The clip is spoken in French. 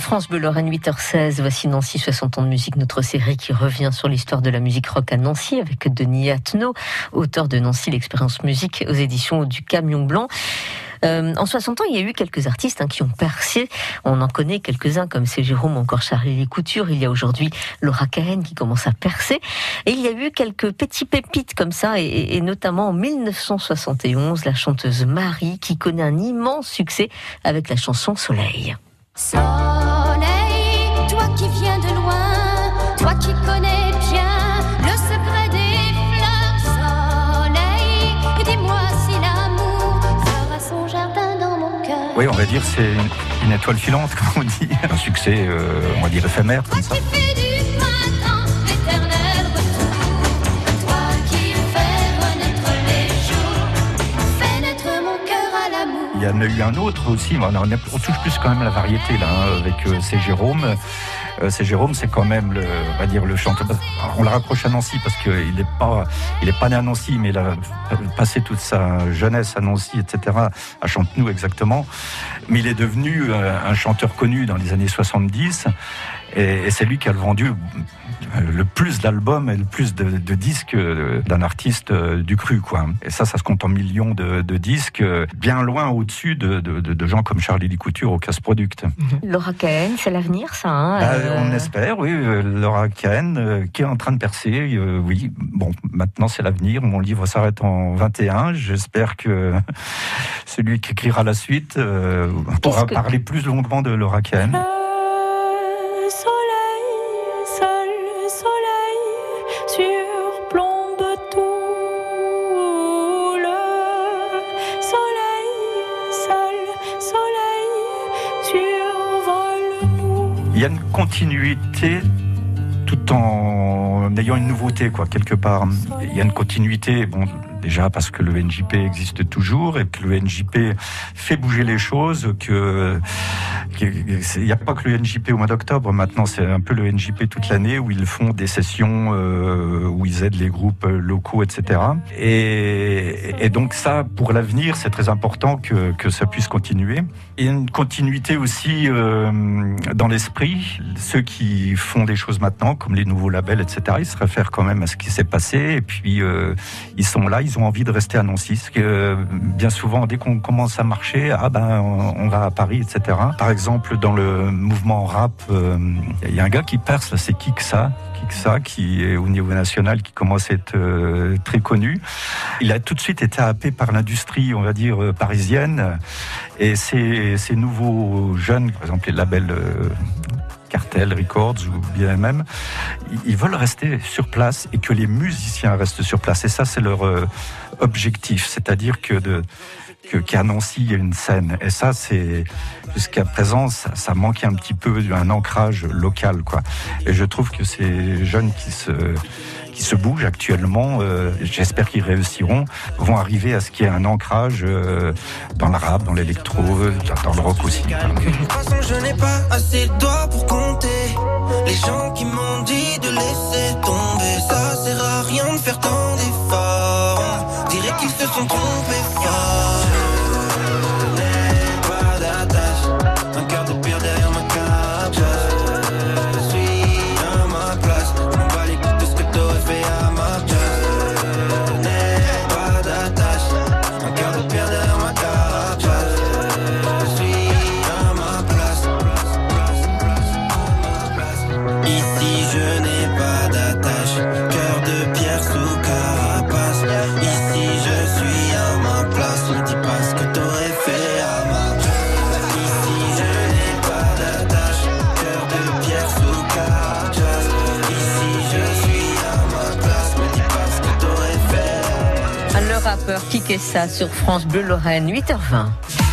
France Bleu Lorraine 8h16, voici Nancy 60 ans de musique, notre série qui revient sur l'histoire de la musique rock à Nancy avec Denis Attenot, auteur de Nancy l'expérience musique aux éditions du Camion Blanc. Euh, en 60 ans, il y a eu quelques artistes hein, qui ont percé. On en connaît quelques-uns comme c'est Jérôme, encore Charlie Couture. Il y a aujourd'hui Laura Cahen qui commence à percer. Et il y a eu quelques petits pépites comme ça, et, et notamment en 1971, la chanteuse Marie qui connaît un immense succès avec la chanson Soleil. Soleil, Oui, on va dire c'est une, étoile filante, comme on dit. Un succès, euh, on va dire éphémère. Y en a eu un autre aussi, on, on touche plus quand même la variété là, hein, avec euh, c'est Jérôme. Euh, c'est Jérôme, c'est quand même le, on va dire le chanteur. On le rapproche à Nancy parce qu'il n'est pas, il pas né à Nancy, mais il a passé toute sa jeunesse à Nancy, etc. À Chantenou exactement. Mais il est devenu euh, un chanteur connu dans les années 70. Et, et c'est lui qui a vendu euh, le plus d'albums et le plus de, de disques euh, d'un artiste euh, du cru, quoi. Et ça, ça se compte en millions de, de disques, bien loin au-dessus de, gens comme Charlie Lee Couture au Casse Product. Laura Cahen, c'est l'avenir ça hein, Bah, euh, On espère, oui. Laura Cahen, qui est en train de percer, oui. Bon, maintenant c'est l'avenir. Mon livre s'arrête en 21. J'espère que celui qui écrira la suite euh, pourra que- parler plus longuement de Laura Cahen. Il y a une continuité tout en ayant une nouveauté, quoi, quelque part. Il y a une continuité, bon, déjà parce que le NJP existe toujours et que le NJP fait bouger les choses, que, il n'y a pas que le NJP au mois d'octobre, maintenant c'est un peu le NJP toute l'année où ils font des sessions euh, où ils aident les groupes locaux, etc. Et, et donc ça, pour l'avenir, c'est très important que, ça puisse continuer. A une continuité aussi euh, dans l'esprit. Ceux qui font des choses maintenant, comme les nouveaux labels, etc., ils se réfèrent quand même à ce qui s'est passé. Et puis, euh, ils sont là, ont envie de rester à Nancy. Parce que euh, bien souvent, dès qu'on commence à marcher, ah ben, on, va à Paris, etc. Par exemple, dans le mouvement rap, euh, il y a un gars qui perce, c'est Kiksa. Kiksa, qui est au niveau national, qui commence à être euh, très connu. Il a tout de suite été happé par l'industrie, on va dire, parisienne. Et ces, ces nouveaux jeunes, par exemple les labels Cartel Records ou BMM, ils- ils veulent rester sur place et que les musiciens restent sur place. Et ça, c'est leur euh, objectif. C'est-à-dire que de qu'à Nancy, il une scène. Et ça, c'est jusqu'à présent, ça, ça manquait un petit peu d'un ancrage local, quoi. Et je trouve que ces jeunes qui se qui se bougent actuellement, euh, j'espère qu'ils réussiront, vont arriver à ce qu'il y ait un ancrage euh, dans le rap, dans l'électro, dans, le rock aussi. De toute façon, je n'ai pas assez de doigts pour compter. Les gens qui m'ont dit de laisser tomber, ça sert à rien de faire tant d'efforts. Dirait qu'ils se sont trompés Le rappeur Kikessa sur France Bleu Lorraine, 8h20.